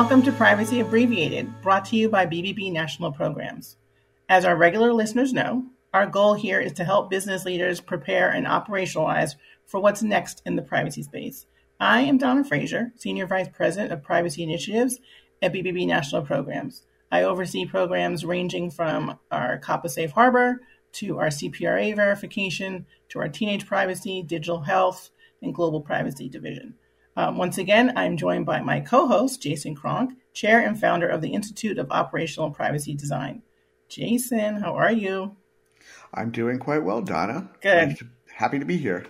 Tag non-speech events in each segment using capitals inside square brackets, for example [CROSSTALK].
Welcome to Privacy Abbreviated, brought to you by BBB National Programs. As our regular listeners know, our goal here is to help business leaders prepare and operationalize for what's next in the privacy space. I am Donna Fraser, Senior Vice President of Privacy Initiatives at BBB National Programs. I oversee programs ranging from our COPPA Safe Harbor to our CPRA verification to our teenage privacy, digital health, and global privacy division. Um, once again, I'm joined by my co host, Jason Cronk, chair and founder of the Institute of Operational Privacy Design. Jason, how are you? I'm doing quite well, Donna. Good. Nice to, happy to be here.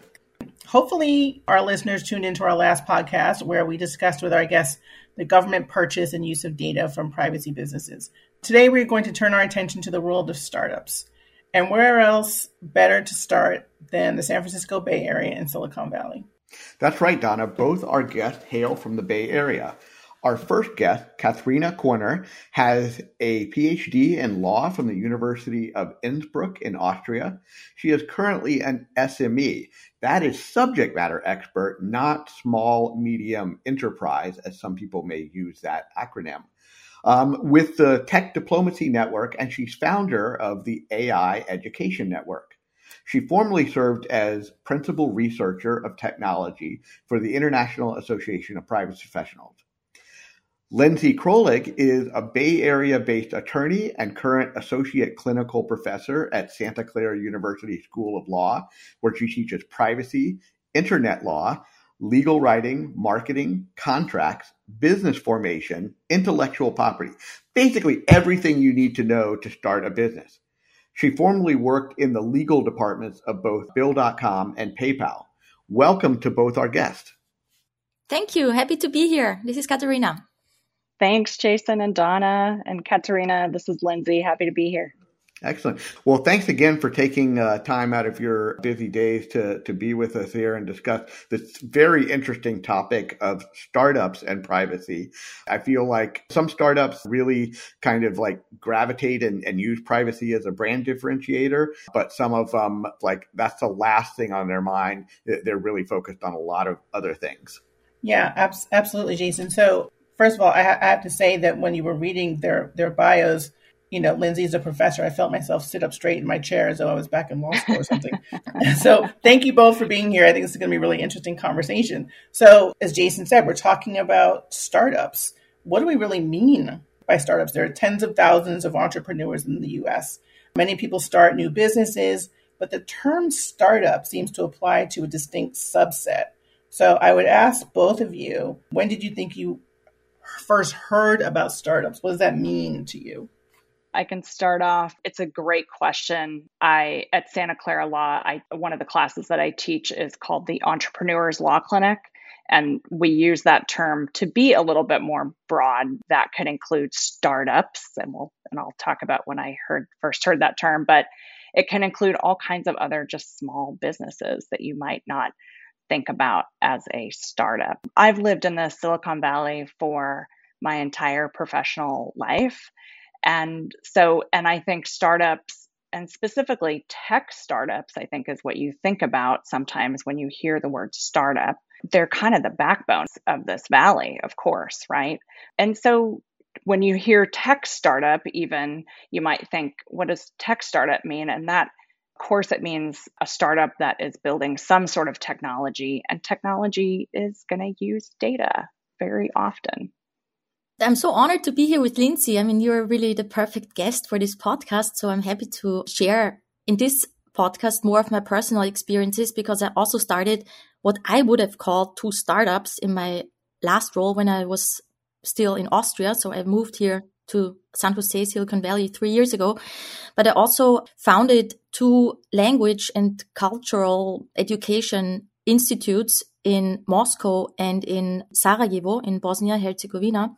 Hopefully, our listeners tuned into our last podcast where we discussed with our guests the government purchase and use of data from privacy businesses. Today, we're going to turn our attention to the world of startups. And where else better to start than the San Francisco Bay Area and Silicon Valley? That's right, Donna. Both our guests hail from the Bay Area. Our first guest, Katharina Koerner, has a PhD in law from the University of Innsbruck in Austria. She is currently an SME. That is subject matter expert, not small medium enterprise, as some people may use that acronym. Um, with the Tech Diplomacy Network, and she's founder of the AI Education Network. She formerly served as principal researcher of technology for the International Association of Privacy Professionals. Linsey Krolik is a Bay Area based attorney and current associate clinical professor at Santa Clara University School of Law, where she teaches privacy, internet law, legal writing, marketing, contracts, business formation, intellectual property basically everything you need to know to start a business. She formerly worked in the legal departments of both Bill.com and PayPal. Welcome to both our guests. Thank you. Happy to be here. This is Katharina. Thanks, Jason and Donna and Katharina. This is Linsey. Happy to be here. Excellent. Well, thanks again for taking uh, time out of your busy days to, to be with us here and discuss this very interesting topic of startups and privacy. I feel like some startups really kind of like gravitate and, and use privacy as a brand differentiator, but some of them, like, that's the last thing on their mind. They're really focused on a lot of other things. Yeah, abs- absolutely, Jason. So first of all, I, ha- I, have to say that when you were reading their their bios, you know, Linsey's a professor. I felt myself sit up straight in my chair as though I was back in law [LAUGHS] school or something. [LAUGHS] so thank you both for being here. I think this is going to be a really interesting conversation. So as Jason said, we're talking about startups. What do we really mean by startups? There are tens of thousands of entrepreneurs in the U.S. Many people start new businesses, but the term startup seems to apply to a distinct subset. So I would ask both of you, when did you think you first heard about startups? What does that mean to you? I can start off. It's a great question. I at Santa Clara Law, I one of the classes that I teach is called the Entrepreneurs Law Clinic. And we use that term to be a little bit more broad. That could include startups, and we'll and I'll talk about when I heard first heard that term, but it can include all kinds of other just small businesses that you might not think about as a startup. I've lived in the Silicon Valley for my entire professional life. And so, and I think startups and specifically tech startups, I think is what you think about sometimes when you hear the word startup. They're kind of the backbone of this valley, of course, right? And so when you hear tech startup, even you might think, what does tech startup mean? And that of course, it means a startup that is building some sort of technology, and technology is going to use data very often. I'm so honored to be here with Linsey. I mean, you're really the perfect guest for this podcast. So I'm happy to share in this podcast more of my personal experiences because I also started what I would have called two startups in my last role when I was still in Austria. So I moved here to San Jose, Silicon Valley three years ago. But I also founded two language and cultural education institutes in Moscow and in Sarajevo in Bosnia Herzegovina.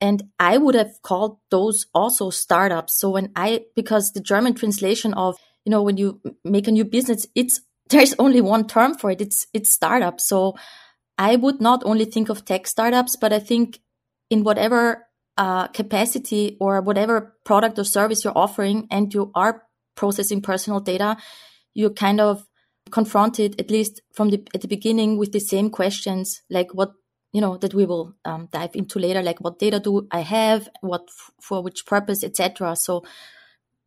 And I would have called those also startups. So when I, because the German translation of, you know, when you make a new business, it's, [LAUGHS] there's only one term for it. It's, it's startup. So I would not only think of tech startups, but I think in whatever uh, capacity or whatever product or service you're offering and you are processing personal data, you're kind of confronted, at least from the, at the beginning, with the same questions like what you know that we will um, dive into later like what data do i have what for which purpose etc so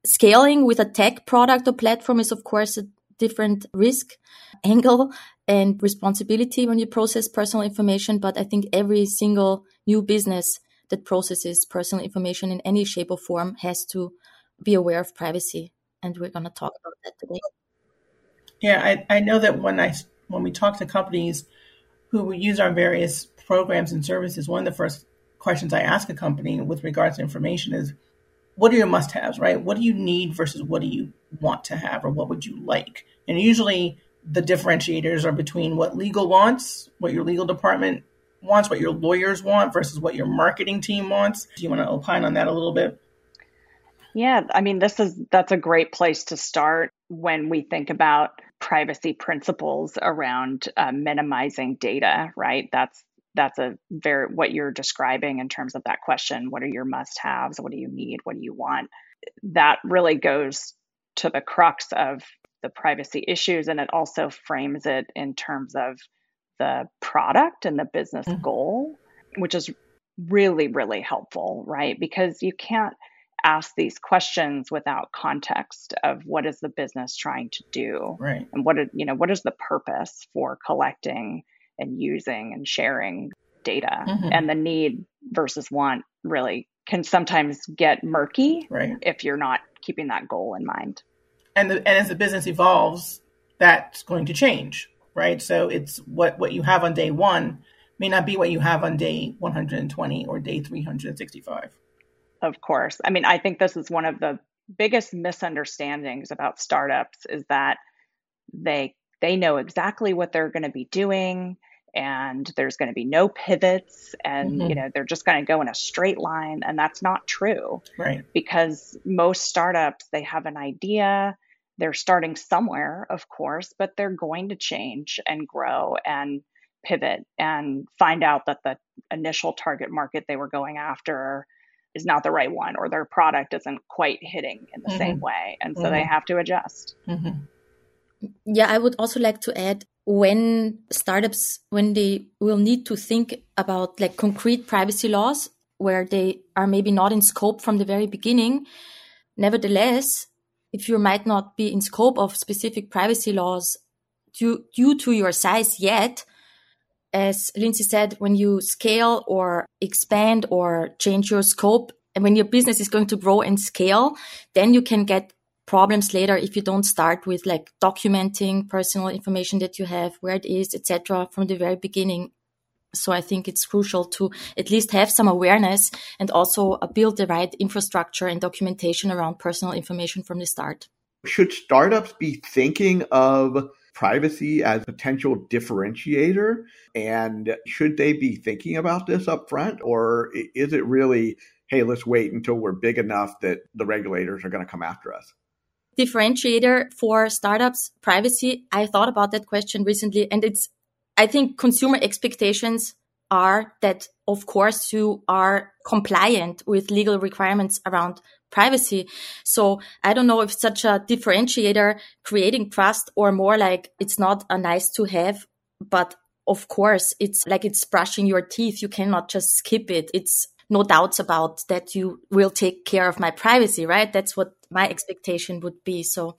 scaling with a tech product or platform is of course a different risk angle and responsibility when you process personal information but i think every single new business that processes personal information in any shape or form has to be aware of privacy and we're going to talk about that today yeah I, I know that when i when we talk to companies who use our various programs and services, one of the first questions I ask a company with regards to information is, what are your must haves, right? What do you need versus what do you want to have or what would you like? And usually the differentiators are between what legal wants, what your legal department wants, what your lawyers want versus what your marketing team wants. Do you want to opine on that a little bit? Yeah, I mean, this is that's a great place to start when we think about privacy principles around uh, minimizing data, right? That's that's a very what you're describing in terms of that question. What are your must-haves? What do you need? What do you want? That really goes to the crux of the privacy issues, and it also frames it in terms of the product and the business mm-hmm. goal, which is really really helpful, right? Because you can't ask these questions without context of what is the business trying to do? Right. And what you know what is the purpose for collecting and using and sharing data? Mm-hmm. and the need versus want really can sometimes get murky right. if you're not keeping that goal in mind. And the, and as the business evolves that's going to change right? So it's what what you have on day 1 may not be what you have on day 120 or day 365 of course. I mean, I think this is one of the biggest misunderstandings about startups is that they they know exactly what they're going to be doing and there's going to be no pivots and mm-hmm. you know they're just going to go in a straight line and that's not true right because most startups they have an idea they're starting somewhere of course but they're going to change and grow and pivot and find out that the initial target market they were going after is not the right one or their product isn't quite hitting in the mm-hmm. same way and so mm-hmm. they have to adjust mm-hmm. yeah i would also like to add when startups when they will need to think about like concrete privacy laws where they are maybe not in scope from the very beginning nevertheless if you might not be in scope of specific privacy laws due, due to your size yet as Linsey said, when you scale or expand or change your scope, and when your business is going to grow and scale, then you can get problems later if you don't start with like documenting personal information that you have, where it is, etc., from the very beginning. So I think it's crucial to at least have some awareness and also uh, build the right infrastructure and documentation around personal information from the start. Should startups be thinking of privacy as potential differentiator? And should they be thinking about this up front? Or is it really, hey, let's wait until we're big enough that the regulators are going to come after us? Differentiator for startups, privacy. I thought about that question recently, and it's, I think consumer expectations are that, of course, you are compliant with legal requirements around privacy. So I don't know if such a differentiator creating trust or more like it's not a nice to have, but of course it's like it's brushing your teeth. You cannot just skip it. It's no doubts about that you will take care of my privacy, right? That's what my expectation would be. So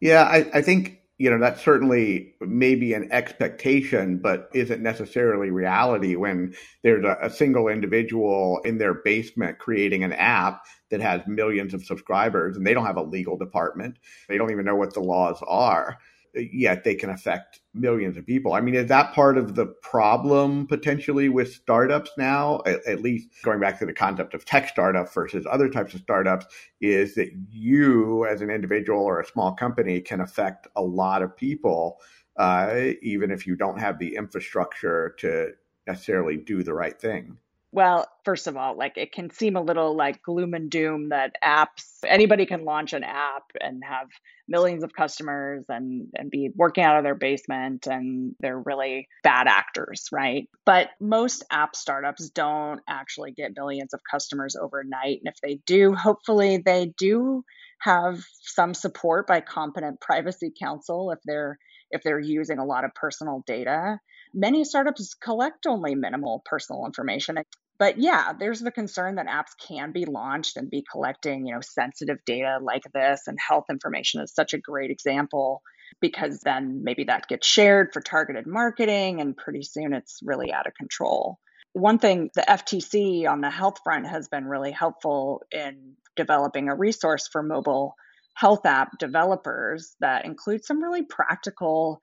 yeah, I, I think you know that's certainly maybe an expectation but isn't necessarily reality when there's a, a, single individual in their basement creating an app that has millions of subscribers and they don't have a legal department they don't even know what the laws are yet they can affect millions of people. I mean, is that part of the problem potentially with startups now? At, at, least going back to the concept of tech startup versus other types of startups, is that you as an individual or a small company can affect a lot of people, uh, even if you don't have the infrastructure to necessarily do the right thing. Well, first of all, like it can seem a little like gloom and doom that apps, anybody can launch an app and have millions of customers and, and be working out of their basement and they're really bad actors, right? But most app startups don't actually get millions of customers overnight. And if they do, hopefully they do have some support by competent privacy counsel if they're if they're using a lot of personal data Many startups collect only minimal personal information. But yeah, there's the concern that apps can be launched and be collecting, you know, sensitive data like this and health information is such a great example because then maybe that gets shared for targeted marketing and pretty soon it's really out of control. One thing the FTC on the health front has been really helpful in developing a resource for mobile health app developers that includes some really practical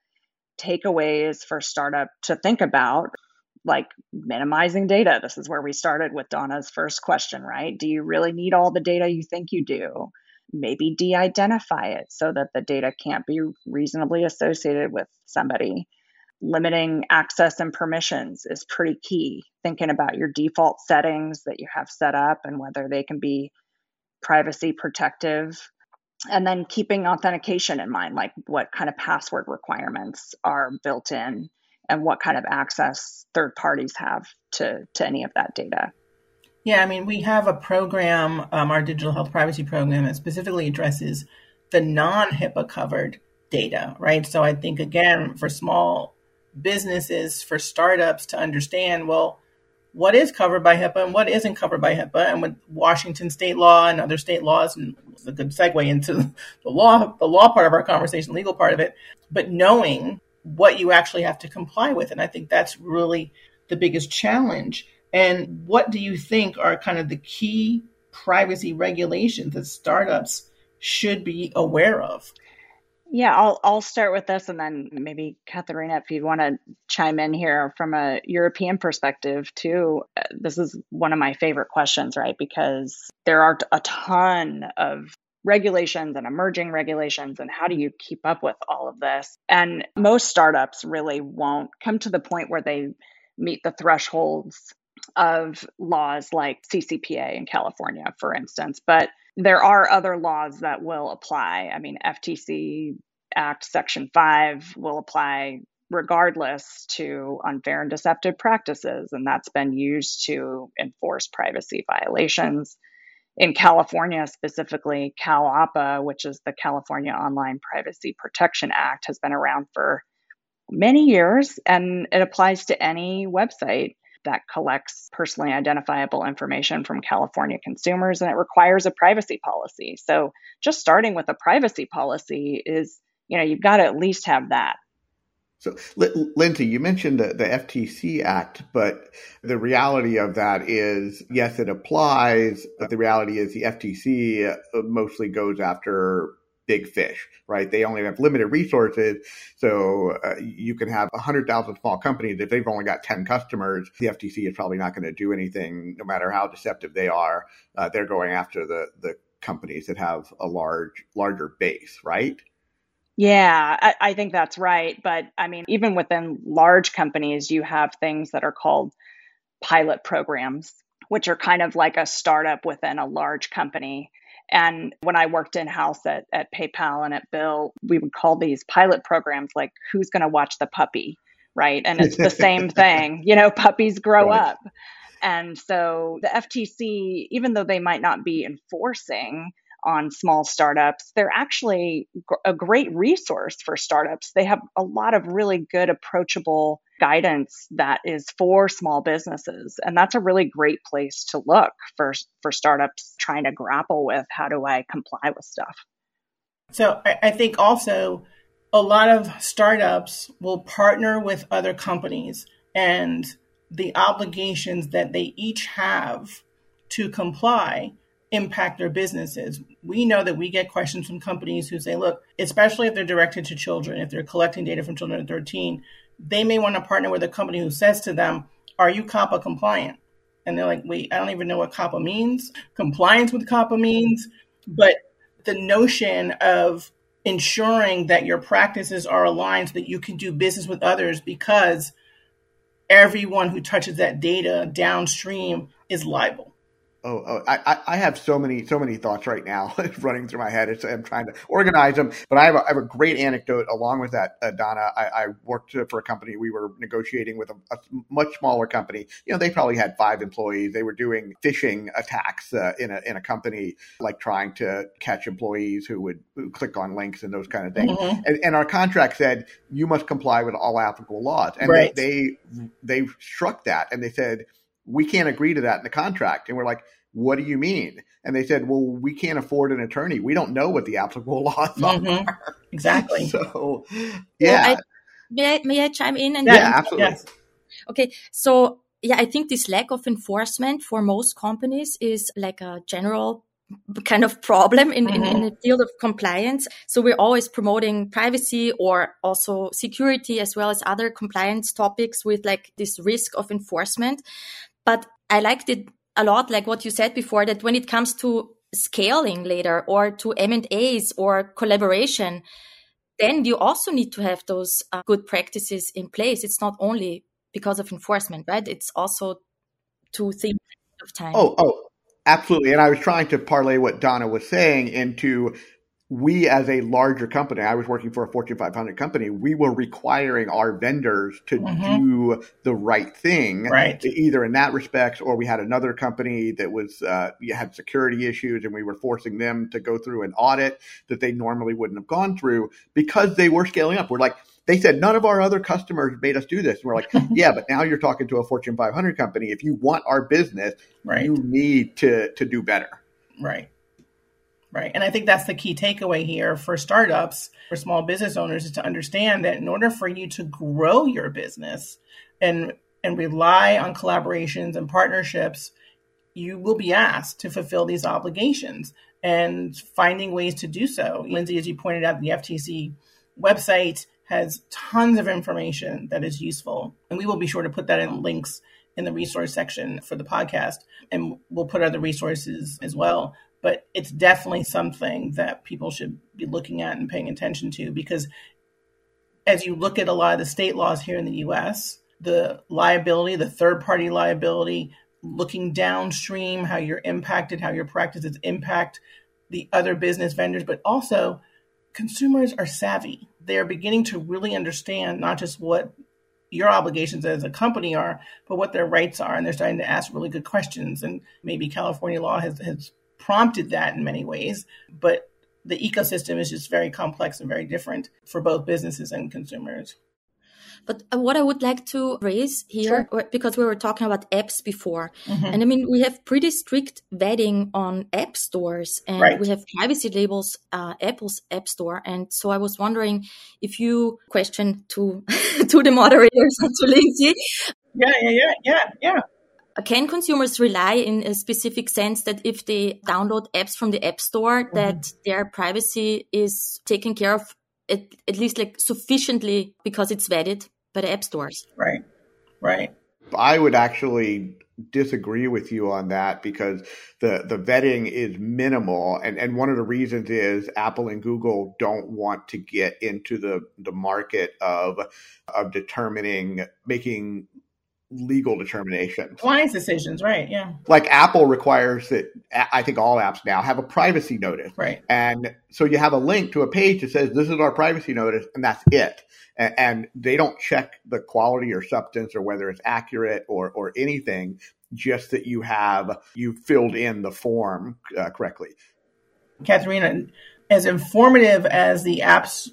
takeaways for startup to think about like minimizing data. This is where we started with donna's first question right? Do you really need all the data you think you do? Maybe de-identify it so that the data can't be reasonably associated with somebody. Limiting access and permissions is pretty key. Thinking about your default settings that you have set up and whether they can be privacy protective. And then keeping authentication in mind, like what kind of password requirements are built in and what kind of access third parties have to, to any of that data. Yeah, I mean, we have a program, um, our digital health privacy program, that specifically addresses the non HIPAA covered data, right? So I think, again, for small businesses, for startups to understand, well, what is covered by HIPAA and what isn't covered by HIPAA, and with Washington state law and other state laws, and it's a good segue into [LAUGHS] the law, the law part of our conversation, legal part of it, but knowing what you actually have to comply with, and I think that's really the biggest challenge. And what do you think are kind of the key privacy regulations that startups should be aware of? Yeah, I'll I'll start with this, and then maybe Katharina, if you want to chime in here from a European perspective too. This is one of my favorite questions, right? Because there are a ton of regulations and emerging regulations, and how do you keep up with all of this? And most startups really won't come to the point where they meet the thresholds of laws like CCPA in California, for instance, but there are other laws that will apply. I mean, FTC Act Section 5 will apply regardless to unfair and deceptive practices, and that's been used to enforce privacy violations. In California, specifically, CalOPPA, which is the California Online Privacy Protection Act, has been around for many years and it applies to any website that collects personally identifiable information from California consumers and it requires a privacy policy. So, just starting with a privacy policy is, you know, you've got to at least have that. So, Linsey, you mentioned the, the FTC Act, but the reality of that is, yes, it applies, but the reality is the FTC mostly goes after big fish, right? They only have limited resources. So uh, you can have 100,000 small companies. If they've only got 10 customers, the FTC is probably not going to do anything, no matter how deceptive they are. Uh, they're going after the, the companies that have a large, larger base, right? Yeah, I, I think that's right. But I mean, even within large companies, you have things that are called pilot programs, which are kind of like a startup within a large company and when I worked in house at, at PayPal and at Bill, we would call these pilot programs like, who's going to watch the puppy? Right. And it's the [LAUGHS] same thing. You know, puppies grow right. up. And so the FTC, even though they might not be enforcing on small startups. They're actually a great resource for startups. They have a lot of really good, approachable guidance that is for small businesses. And that's a really great place to look for, for startups trying to grapple with how do I comply with stuff. So I, I think also a lot of startups will partner with other companies and the obligations that they each have to comply impact their businesses. We know that we get questions from companies who say, look, especially if they're directed to children, if they're collecting data from children under 13, they may want to partner with a company who says to them, Are you COPPA compliant? And they're like, Wait, I don't even know what COPPA means. Compliance with COPPA means. But the notion of ensuring that your practices are aligned so that you can do business with others because everyone who touches that data downstream is liable Oh, oh I, I have so many, so many thoughts right now [LAUGHS] running through my head. It's, I'm trying to organize them, but I have a, I have a great anecdote along with that, uh, Donna. I, I, worked for a company. We were negotiating with a, a, much smaller company. You know, they probably had five employees. They were doing phishing attacks uh, in a in a company, like trying to catch employees who would click on links and those kind of things. Mm-hmm. And, and, our contract said you must comply with all applicable laws, and right. they, they they struck that, and they said we can't agree to that in the contract. And we're like, what do you mean? And they said, well, we can't afford an attorney. We don't know what the applicable [LAUGHS] laws mm-hmm. are. Exactly. [LAUGHS] so, yeah. Well, I, may, I, may I chime in? And yeah, absolutely. Yes. Okay. So, yeah, I think this lack of enforcement for most companies is like a general kind of problem in, mm-hmm. in, in, mm-hmm. the field of compliance. So we're always promoting privacy or also security as well as other compliance topics with like this risk of enforcement. But I liked it a lot, like what you said before, that when it comes to scaling later or to M&As or collaboration, then you also need to have those uh, good practices in place. It's not only because of enforcement, right? It's also to think of time. Oh, oh, absolutely. And I was trying to parlay what Donna was saying into we as a larger company, I was working for a Fortune 500 company, we were requiring our vendors to mm-hmm. do the right thing, right? Either in that respect, or we had another company that was uh, had security issues, and we were forcing them to go through an audit that they normally wouldn't have gone through because they were scaling up. We're like, they said none of our other customers made us do this. And we're like, [LAUGHS] yeah, but now you're talking to a Fortune 500 company. If you want our business, right. you need to to do better. Right. Right. And I think that's the key takeaway here for startups, for small business owners, is to understand that in order for you to grow your business and and rely on collaborations and partnerships, you will be asked to fulfill these obligations and finding ways to do so. Linsey, as you pointed out, the FTC website has tons of information that is useful. And we will be sure to put that in links in the resource section for the podcast. And we'll put other resources as well but it's definitely something that people should be looking at and paying attention to because as you look at a lot of the state laws here in the US, the liability, the third party liability, looking downstream, how you're impacted, how your practices impact the other business vendors, but also consumers are savvy. They are beginning to really understand not just what your obligations as a company are, but what their rights are. And they're starting to ask really good questions. And maybe California law has, has prompted that in many ways, but the ecosystem is just very complex and very different for both businesses and consumers. But uh, what I would like to raise here, sure. because we were talking about apps before, mm-hmm. and I mean, we have pretty strict vetting on app stores and right. we have privacy labels, uh, Apple's app store. And so I was wondering if you question to, [LAUGHS] to the moderators and to Linsey. Yeah, yeah, yeah, yeah, yeah. Can consumers rely in a specific sense that if they download apps from the App Store, mm-hmm. that their privacy is taken care of at, at least like sufficiently because it's vetted by the app stores? Right, right. I would actually disagree with you on that because the the vetting is minimal and and one of the reasons is Apple and Google don't want to get into the the market of of determining making legal determination. Client's decisions, right? Yeah. Like Apple requires that I think all apps now have a privacy notice. Right. And so you have a link to a page that says this is our privacy notice and that's it. And, and they don't check the quality or substance or whether it's accurate or or anything, just that you have you filled in the form uh, correctly. Katharina, as informative as the apps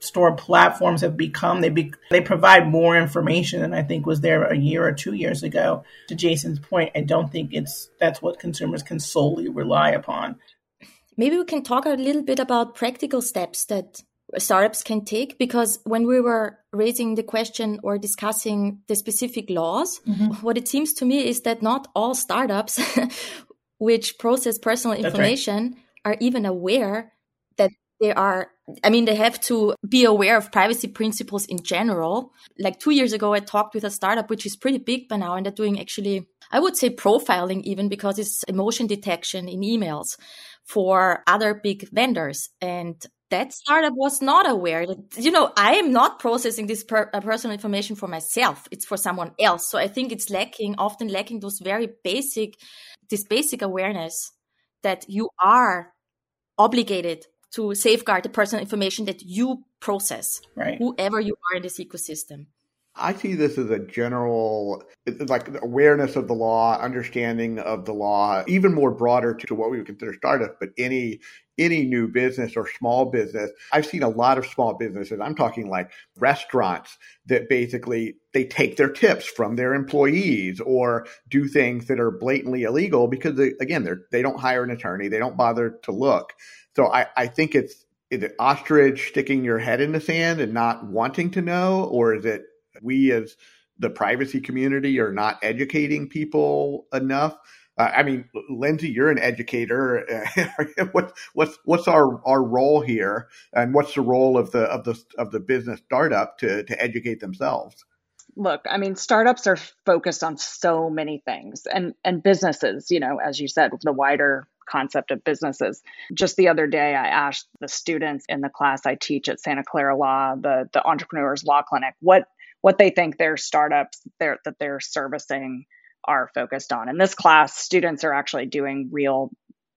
store platforms have become they be, they provide more information than I think was there a year or two years ago. To Jason's point, I don't think it's that's what consumers can solely rely upon. Maybe we can talk a little bit about practical steps that startups can take because when we were raising the question or discussing the specific laws, mm-hmm. what it seems to me is that not all startups [LAUGHS] which process personal information right. are even aware they are I mean, they have to be aware of privacy principles in general. Like two years ago, I talked with a startup, which is pretty big by now, and they're doing actually, I would say profiling even because it's emotion detection in emails for other big vendors. And that startup was not aware that you know i am not processing this per, uh, personal information for myself it's for someone else so i think it's lacking often lacking those very basic this basic awareness that you are obligated to safeguard the personal information that you process right. whoever you are in this ecosystem I see this as a general, like awareness of the law, understanding of the law, even more broader to what we would consider startup, but any any new business or small business. I've seen a lot of small businesses. I'm talking like restaurants that basically they take their tips from their employees or do things that are blatantly illegal because they, again, they're, they don't hire an attorney. They don't bother to look. So I, I think it's, is it ostrich sticking your head in the sand and not wanting to know? Or is it we as the privacy community are not educating people enough. Uh, I mean, Linsey, you're an educator. [LAUGHS] what's what's what's our, our role here, and what's the role of the of the of the business startup to to educate themselves? Look, I mean, startups are focused on so many things, and and businesses, you know, as you said, the wider concept of businesses. Just the other day, I asked the students in the class I teach at Santa Clara Law, the the Entrepreneurs Law Clinic, what what they think their startups they're, that they're servicing are focused on. In this class, students are actually doing real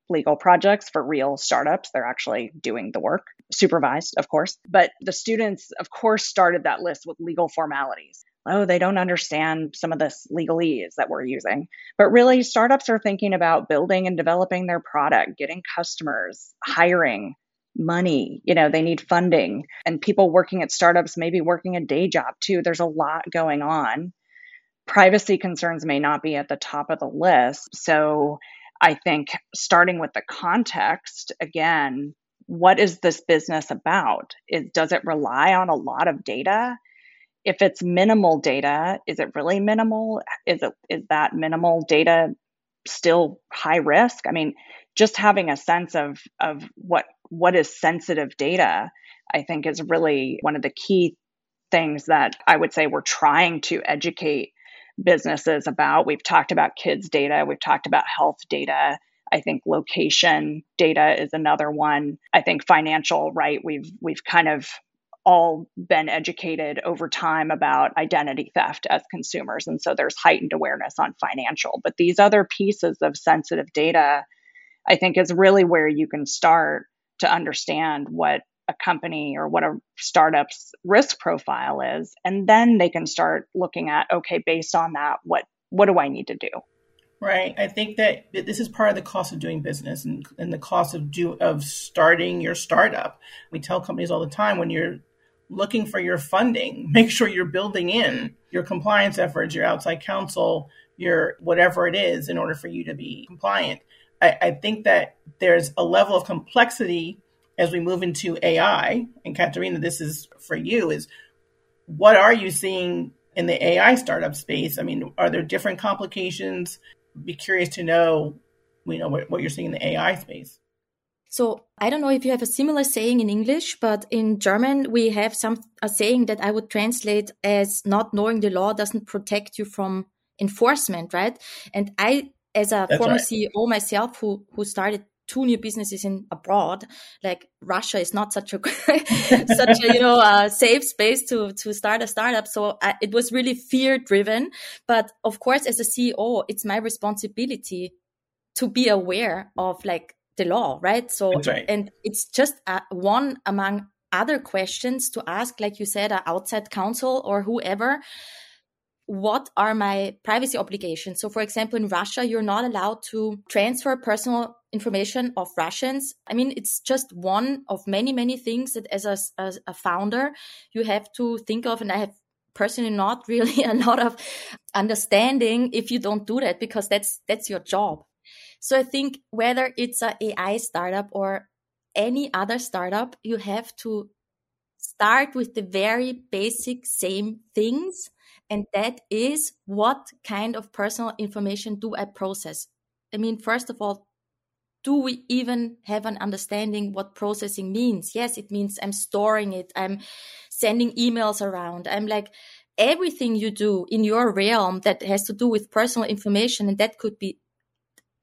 legal projects for real startups. They're actually doing the work, supervised, of course. But the students, of course, started that list with legal formalities. Oh, they don't understand some of this legalese that we're using. But really, startups are thinking about building and developing their product, getting customers, hiring, money you know they need funding and people working at startups maybe working a day job too. There's a lot going on. Privacy concerns may not be at the top of the list. So i think starting with the context again what is this business about? Is does it rely on a lot of data? If it's minimal data is it really minimal? Is it is that minimal data still high risk? I mean just having a sense of of what what is sensitive data, I think is really one of the key things that I would say we're trying to educate businesses about. We've talked about kids data, we've talked about health data. I think location data is another one. I think financial, right? We've we've kind of all been educated over time about identity theft as consumers and so there's heightened awareness on financial. But these other pieces of sensitive data I think is really where you can start to understand what a company or what a startup's risk profile is and then they can start looking at okay based on that what what do i need to do? Right. I think that this is part of the cost of doing business and, and the cost of do of starting your startup. We tell companies all the time when you're looking for your funding [LAUGHS] make sure you're building in your compliance efforts your outside counsel your whatever it is in order for you to be compliant I, I think that there's a level of complexity as we move into AI. And Katharina, this is for you: is what are you seeing in the AI startup space? I mean, are there different complications? Be curious to know, you know, what, what you're seeing in the AI space. So I don't know if you have a similar saying in English, but in German we have some a saying that I would translate as not knowing the law doesn't protect you from enforcement, right? And I as a That's former right. CEO myself who who started two new businesses in abroad like russia is not such a [LAUGHS] such a you know a safe space to to start a startup so I, it was really fear driven but of course as a ceo it's my responsibility to be aware of like the law right so right. and it's just uh, one among other questions to ask like you said uh, outside counsel or whoever what are my privacy obligations? So, for example, in Russia, you're not allowed to transfer personal information of Russians. I mean, it's just one of many, many things that as a, as a founder, you have to think of. And I have personally not [LAUGHS] really a lot of understanding if you don't do that because that's, that's your job. So I think whether it's a AI startup or any other startup, you have to start with the very basic same things and that is what kind of personal information do I process? I mean, first of all, do we even have an understanding what processing means? Yes, it means I'm storing it. I'm sending emails around. I'm like everything you do in your realm that has to do with personal information. And that could be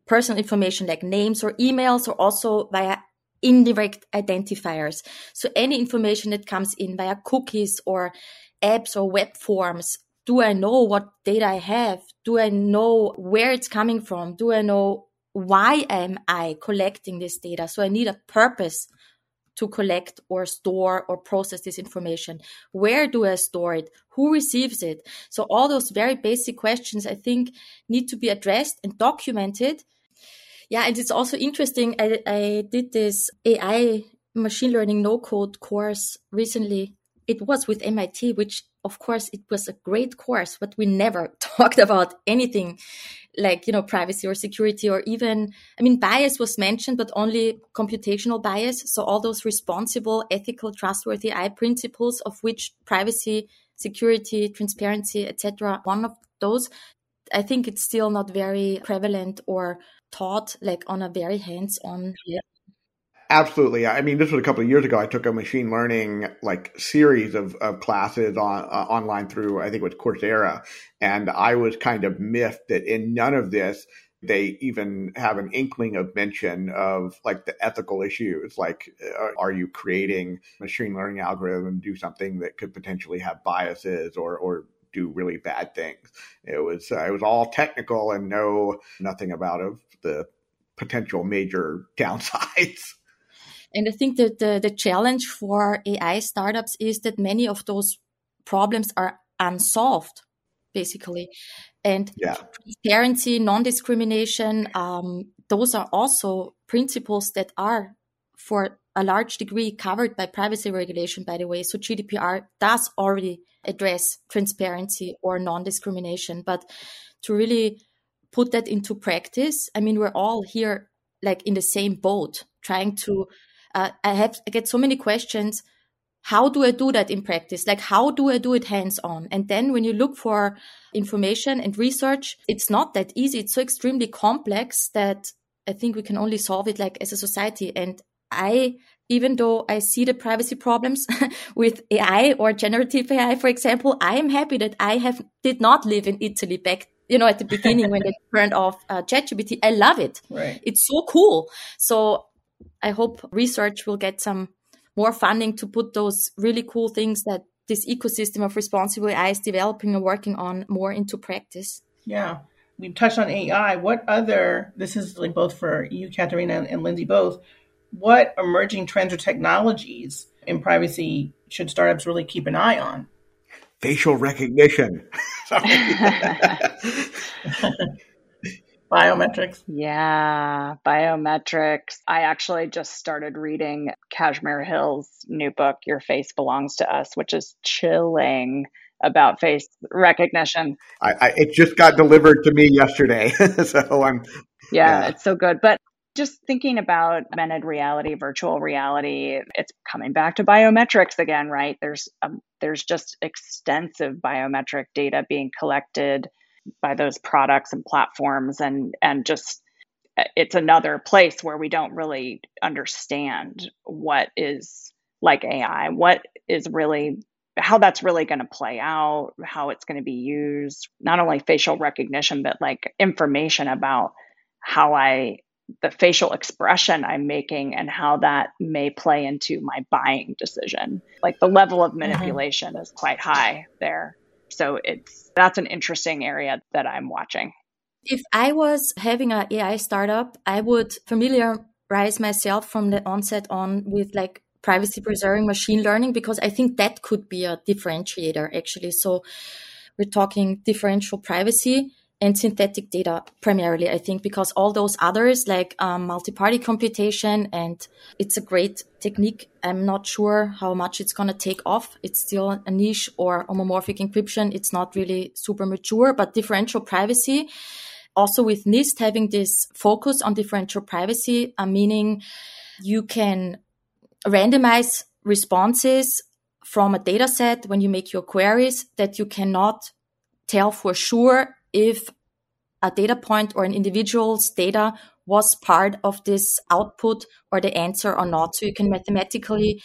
personal information like names or emails or also via indirect identifiers. So any information that comes in via cookies or apps or web forms, do I know what data I have? Do I know where it's coming from? Do I know why am I collecting this data? So I need a purpose to collect or store or process this information. Where do I store it? Who receives it? So all those very basic questions I think need to be addressed and documented. Yeah, and it's also interesting. I, I did this AI machine learning no code course recently. It was with MIT, which of course it was a great course, but we never [LAUGHS] talked about anything like you know privacy or security or even i mean bias was mentioned but only computational bias. So all those responsible ethical trustworthy ai principles of which privacy security transparency etc one of those i think it's still not very prevalent or taught like on a very hands on Absolutely. I mean, this was a couple of years ago. I took a machine learning like series of, of classes on uh, online through I think it was Coursera, and I was kind of miffed that in none of this they even have an inkling of mention of like the ethical issues. Like, uh, are you creating machine learning algorithm do something that could potentially have biases or or do really bad things? It was uh, it was all technical and no nothing about of the potential major [LAUGHS] downsides. And I think that the, the challenge for AI startups is that many of those problems are unsolved, basically. And yeah. transparency, non discrimination, um, those are also principles that are, for a large degree, covered by privacy regulation, by the way. So GDPR does already address transparency or non discrimination. But to really put that into practice, I mean, we're all here like in the same boat trying to uh, I have I get so many questions. How do I do that in practice? Like, how do I do it hands on? And then when you look for information and research, it's not that easy. It's so extremely complex that I think we can only solve it like as a society. And I, even though I see the privacy problems [LAUGHS] with AI or generative AI, for example, I am happy that I have did not live in Italy back you know, at the beginning when they [LAUGHS] turned off uh, ChatGPT, I love it. Right. It's so cool. So I hope research will get some more funding to put those really cool things that this ecosystem of responsible AI is developing and working on more into practice. Yeah. We've touched on AI. What other, this is like both for you, Katharina, and, and Linsey both, what emerging trends or technologies in privacy should startups really keep an eye on? Facial recognition. [LAUGHS] [LAUGHS] [LAUGHS] Biometrics. Yeah, biometrics. I actually just started reading Kashmir Hill's new book, Your Face Belongs to Us, which is chilling about face recognition. I, I, it just got delivered to me yesterday. [LAUGHS] so I'm. Yeah, yeah, it's so good. But just thinking about augmented reality, virtual reality, it's coming back to biometrics again, right? There's um, there's just extensive biometric data being collected by those products and platforms and and just it's another place where we don't really understand what is like AI, what is really how that's really going to play out, how it's going to be used, not only facial recognition, but like information about how I, the facial expression I'm making and how that may play into my buying decision. Like the level of mm-hmm. manipulation mm-hmm. is quite high there. So it's that's an interesting area that I'm watching. If I was having an AI startup, I would familiarize myself from the onset on with like privacy preserving machine learning because I think that could be a differentiator actually. So we're talking differential privacy and synthetic data primarily, I think, because all those others like um, multi-party computation and it's a great technique. I'm not sure how much it's going to take off. It's still a niche or homomorphic encryption. It's not really super mature, but differential privacy. Also with NIST having this focus on differential privacy, uh, meaning you can randomize responses from a data set when you make your queries that you cannot tell for sure if a data point or an individual's data was part of this output or the answer or not. So you can mathematically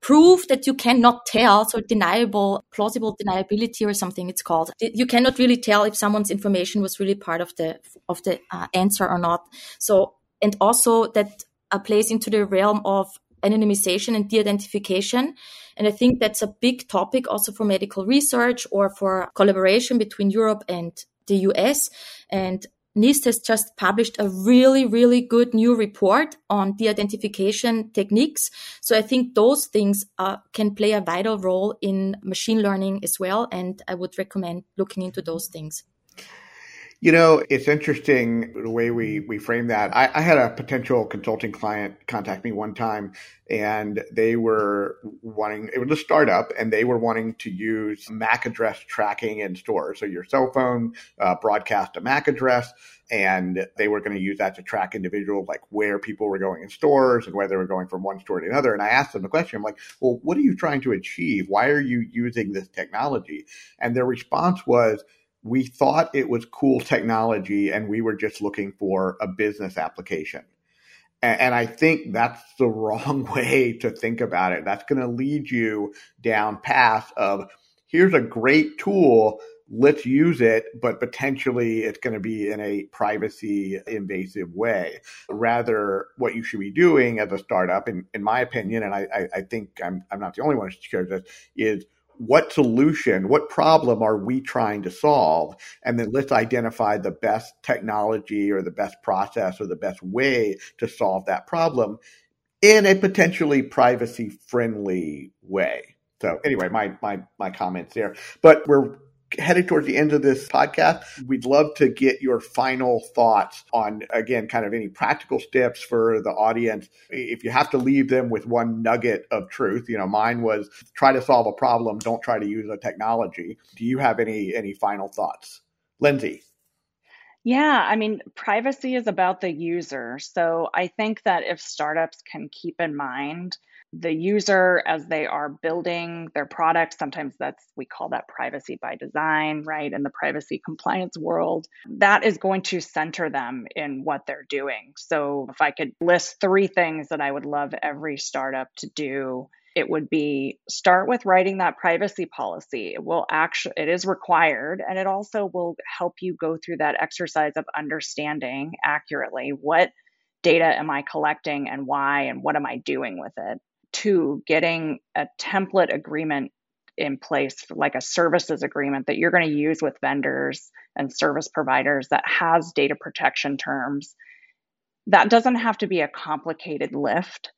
prove that you cannot tell. So deniable, plausible deniability or something it's called. You cannot really tell if someone's information was really part of the, of the uh, answer or not. So, and also that plays into the realm of anonymization and de-identification. And I think that's a big topic also for medical research or for collaboration between Europe and the US. And NIST has just published a really, really good new report on de-identification techniques. So I think those things uh, can play a vital role in machine learning as well. And I would recommend looking into those things. You know, it's interesting the way we, we frame that. I, I, had a potential consulting client contact me one time and they were wanting, it was a startup and they were wanting to use MAC address tracking in stores. So your cell phone uh, broadcast a MAC address and they were going to use that to track individuals, like where people were going in stores and where they were going from one store to another. And I asked them the question, I'm like, well, what are you trying to achieve? Why are you using this technology? And their response was, we thought it was cool technology and we were just looking for a business application. And, and I think that's the [LAUGHS] wrong way to think about it. That's going to lead you down path of here's a great tool. Let's use it, but potentially it's going to be in a privacy invasive way. Rather, what you should be doing as a startup, in, in my opinion, and I, I, I think I'm, I'm not the only one who shares this, is what solution, what problem are we trying to solve? And then let's identify the best technology or the best process or the best way to solve that problem in a potentially privacy friendly way. So anyway, my, my, my comments there, but we're headed towards the end of this podcast, we'd love to get your final thoughts on, again, kind of any practical steps for the audience. If you have to leave them with one nugget of truth, you know, mine was try to solve a problem, don't try to use a technology. Do you have any any final thoughts? Linsey. Yeah, I mean, privacy is about the user. So I think that if startups can keep in mind the user as they are building their product. Sometimes that's we call that privacy by design right in the privacy compliance world. That is going to center them in what they're doing. So if i could list three things that i would love every startup to do it would be start with writing that privacy policy. It will actually it is required and it also will help you go through that exercise of understanding accurately what data am i collecting and why and what am i doing with it two, getting a template agreement in place, like a services agreement that you're going to use with vendors and service providers that has data protection terms. That doesn't have to be a complicated lift.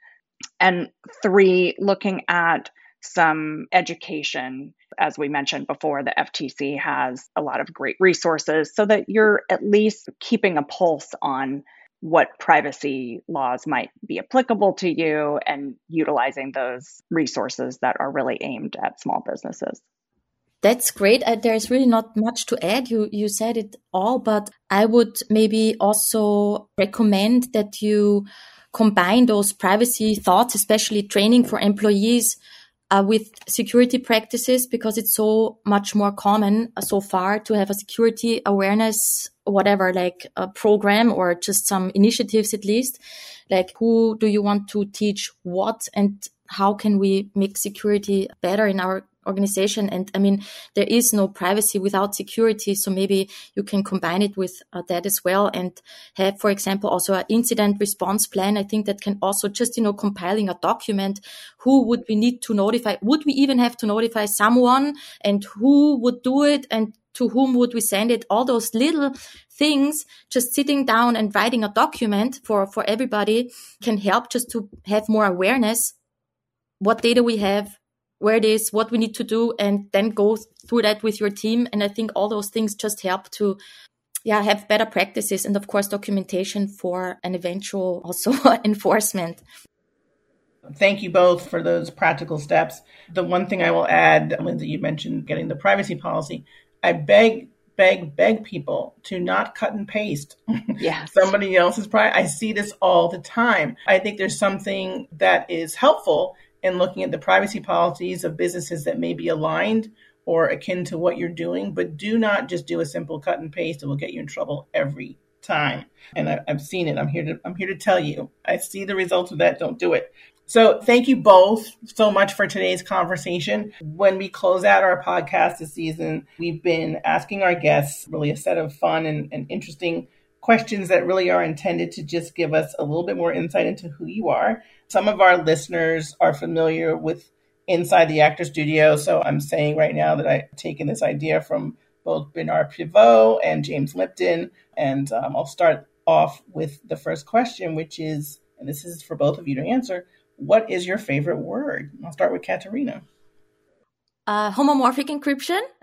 And three, looking at some education. As we mentioned before, the FTC has a lot of great resources so that you're at least keeping a pulse on what privacy laws might be applicable to you and utilizing those resources that are really aimed at small businesses. That's great. Uh, there's really not much to add. You you said it all, but I would maybe also recommend that you combine those privacy thoughts, especially training for employees uh, with security practices because it's so much more common uh, so far to have a security awareness whatever like a program or just some initiatives at least like who do you want to teach what and how can we make security better in our organization. And I mean, there is no privacy without security. So maybe you can combine it with uh, that as well and have, for example, also an incident response plan. I think that can also just, you know, compiling a document. Who would we need to notify? Would we even have to notify someone and who would do it? And to whom would we send it? All those little things, just sitting down and writing a document for, for everybody can help just to have more awareness. What data we have, where it is, what we need to do, and then go through that with your team. And I think all those things just help to yeah, have better practices and of course documentation for an eventual [LAUGHS] also enforcement. Thank you both for those practical steps. The one thing I will add, Linsey, you mentioned getting the privacy policy. I beg, beg, beg people to not cut and paste yes. [LAUGHS] somebody else's privacy. I see this all the time. I think there's something that is helpful in looking at the privacy policies of businesses that may be aligned or akin to what you're doing, but do not just do a simple cut and paste. It will get you in trouble every time. And I, have seen it. I'm here to I'm here to tell you. I see the results of that. Don't do it. So thank you both so much for today's conversation. When we close out our podcast this season, we've been asking our guests really a set of fun and, and interesting questions that really are intended to just give us a little bit more insight into who you are. Some of our listeners are familiar with Inside the Actor Studio. So I'm saying right now that I've taken this idea from both Bernard Pivot and James Lipton. And um, I'll start off with the first question, which is, and this is for both of you to answer what is your favorite word? I'll start with Katharina. Uh, homomorphic encryption. [LAUGHS]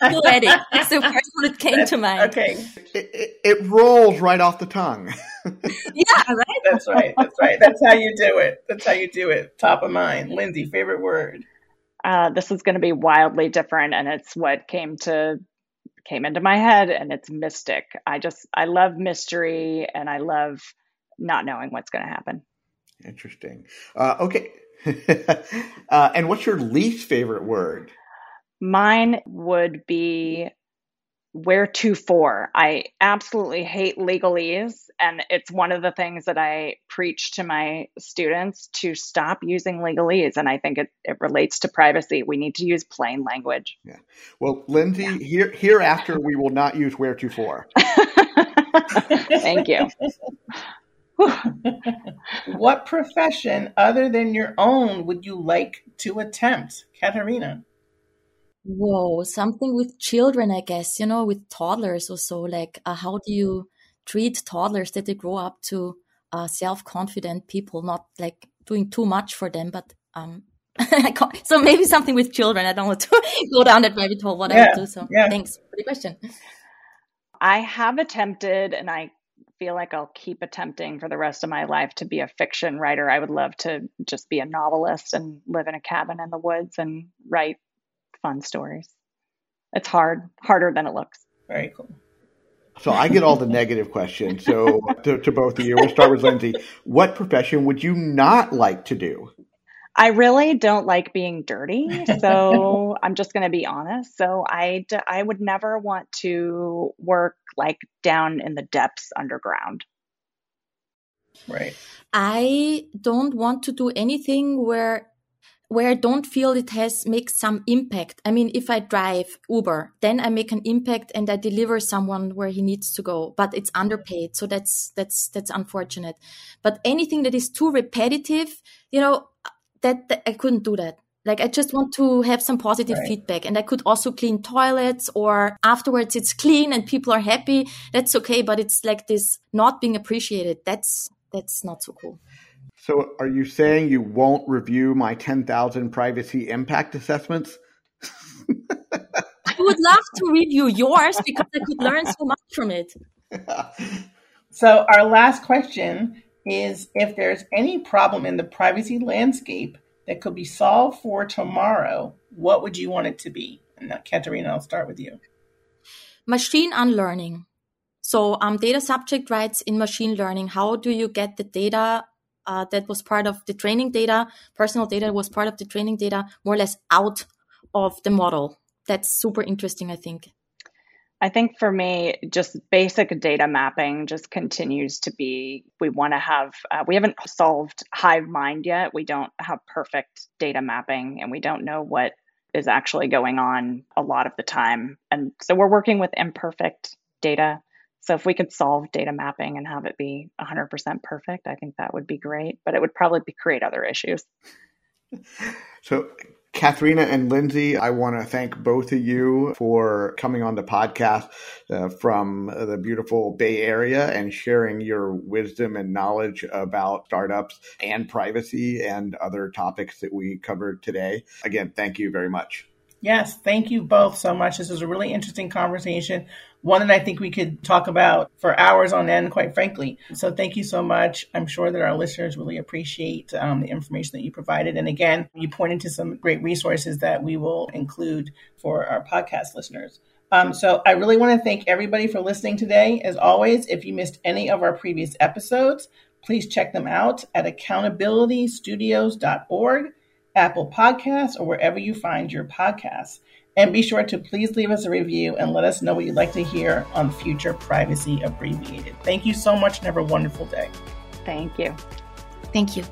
poetic. That's the first one that came That's, to mind. Okay. It, it, it rolls right off the tongue. [LAUGHS] yeah, right? That's right. That's right. That's how you do it. That's how you do it. Top of mind. Linsey, favorite word? Uh, this is going to be wildly different, and it's what came to came into my head, and it's mystic. I just I love mystery, and I love not knowing what's going to happen. Interesting. Uh, okay. [LAUGHS] uh, and what's your least favorite word? Mine would be where to for. I absolutely hate legalese. And it's one of the things that I preach to my students to stop using legalese. And I think it, it relates to privacy. We need to use plain language. Yeah. Well, Linsey, yeah. here hereafter we will not use where to for. [LAUGHS] Thank you. [LAUGHS] what profession other than your own would you like to attempt, Katharina? Whoa, something with children, I guess, you know, with toddlers or so. Like, uh, how do you treat toddlers that they grow up to uh, self confident people, not like doing too much for them, but um, [LAUGHS] so maybe something with children. I don't want to [LAUGHS] go down that rabbit hole. What yeah, I would do. So yeah. thanks for the question. I have attempted, and I feel like I'll keep attempting for the rest of my life to be a fiction writer. I would love to just be a novelist and live in a cabin in the woods and write fun stories. It's hard, harder than it looks. Very cool. So I get all the negative questions. So [LAUGHS] to, to both of you, we'll start with Linsey. What profession would you not like to do? I really don't like being dirty. [LAUGHS] So I'm just going to be honest. So I, I would never want to work like down in the depths underground. Right. I don't want to do anything where where I don't feel it has makes some impact. I mean, if I drive Uber, then I make an impact and I deliver someone where he needs to go, but it's underpaid. So that's, that's, that's unfortunate. But anything that is too repetitive, you know, that, that I couldn't do that. Like I just want to have some positive right. feedback and I could also clean toilets or afterwards it's clean and people are happy. That's okay. But it's like this not being appreciated. That's, that's not so cool. So are you saying you won't review my 10,000 privacy impact assessments? [LAUGHS] I would love to review yours because I could learn so much from it. [LAUGHS] so our last question is if there's any problem in the privacy landscape that could be solved for tomorrow, what would you want it to be? And now, Katharina, I'll start with you. Machine unlearning. So, um, data subject rights in machine learning. How do you get the data uh, that was part of the training data, personal data was part of the training data, more or less out of the model? That's super interesting, I think. I think for me, just basic data mapping just continues to be. We want to have, uh, we haven't solved Hive Mind yet. We don't have perfect data mapping and we don't know what is actually going on a lot of the time. And so we're working with imperfect data. So if we could solve data mapping and have it be 100% perfect, I think that would be great, but it would probably create other issues. So Katharina and Linsey, I want to thank both of you for coming on the podcast uh, from the beautiful Bay Area and sharing your wisdom and knowledge about startups and privacy and other topics that we covered today. Again, thank you very much. Yes, thank you both so much. This was a really interesting conversation, one that I think we could talk about for hours on end, quite frankly. So thank you so much. I'm sure that our listeners really appreciate um, the information that you provided. And again, you pointed to some great resources that we will include for our podcast listeners. Um, so I really want to thank everybody for listening today. As always, if you missed any of our previous episodes, please check them out at accountabilitystudios.org Apple Podcasts, or wherever you find your podcasts. And be sure to please leave us a review and let us know what you'd like to hear on future Privacy Abbreviated. Thank you so much and have a wonderful day. Thank you. Thank you.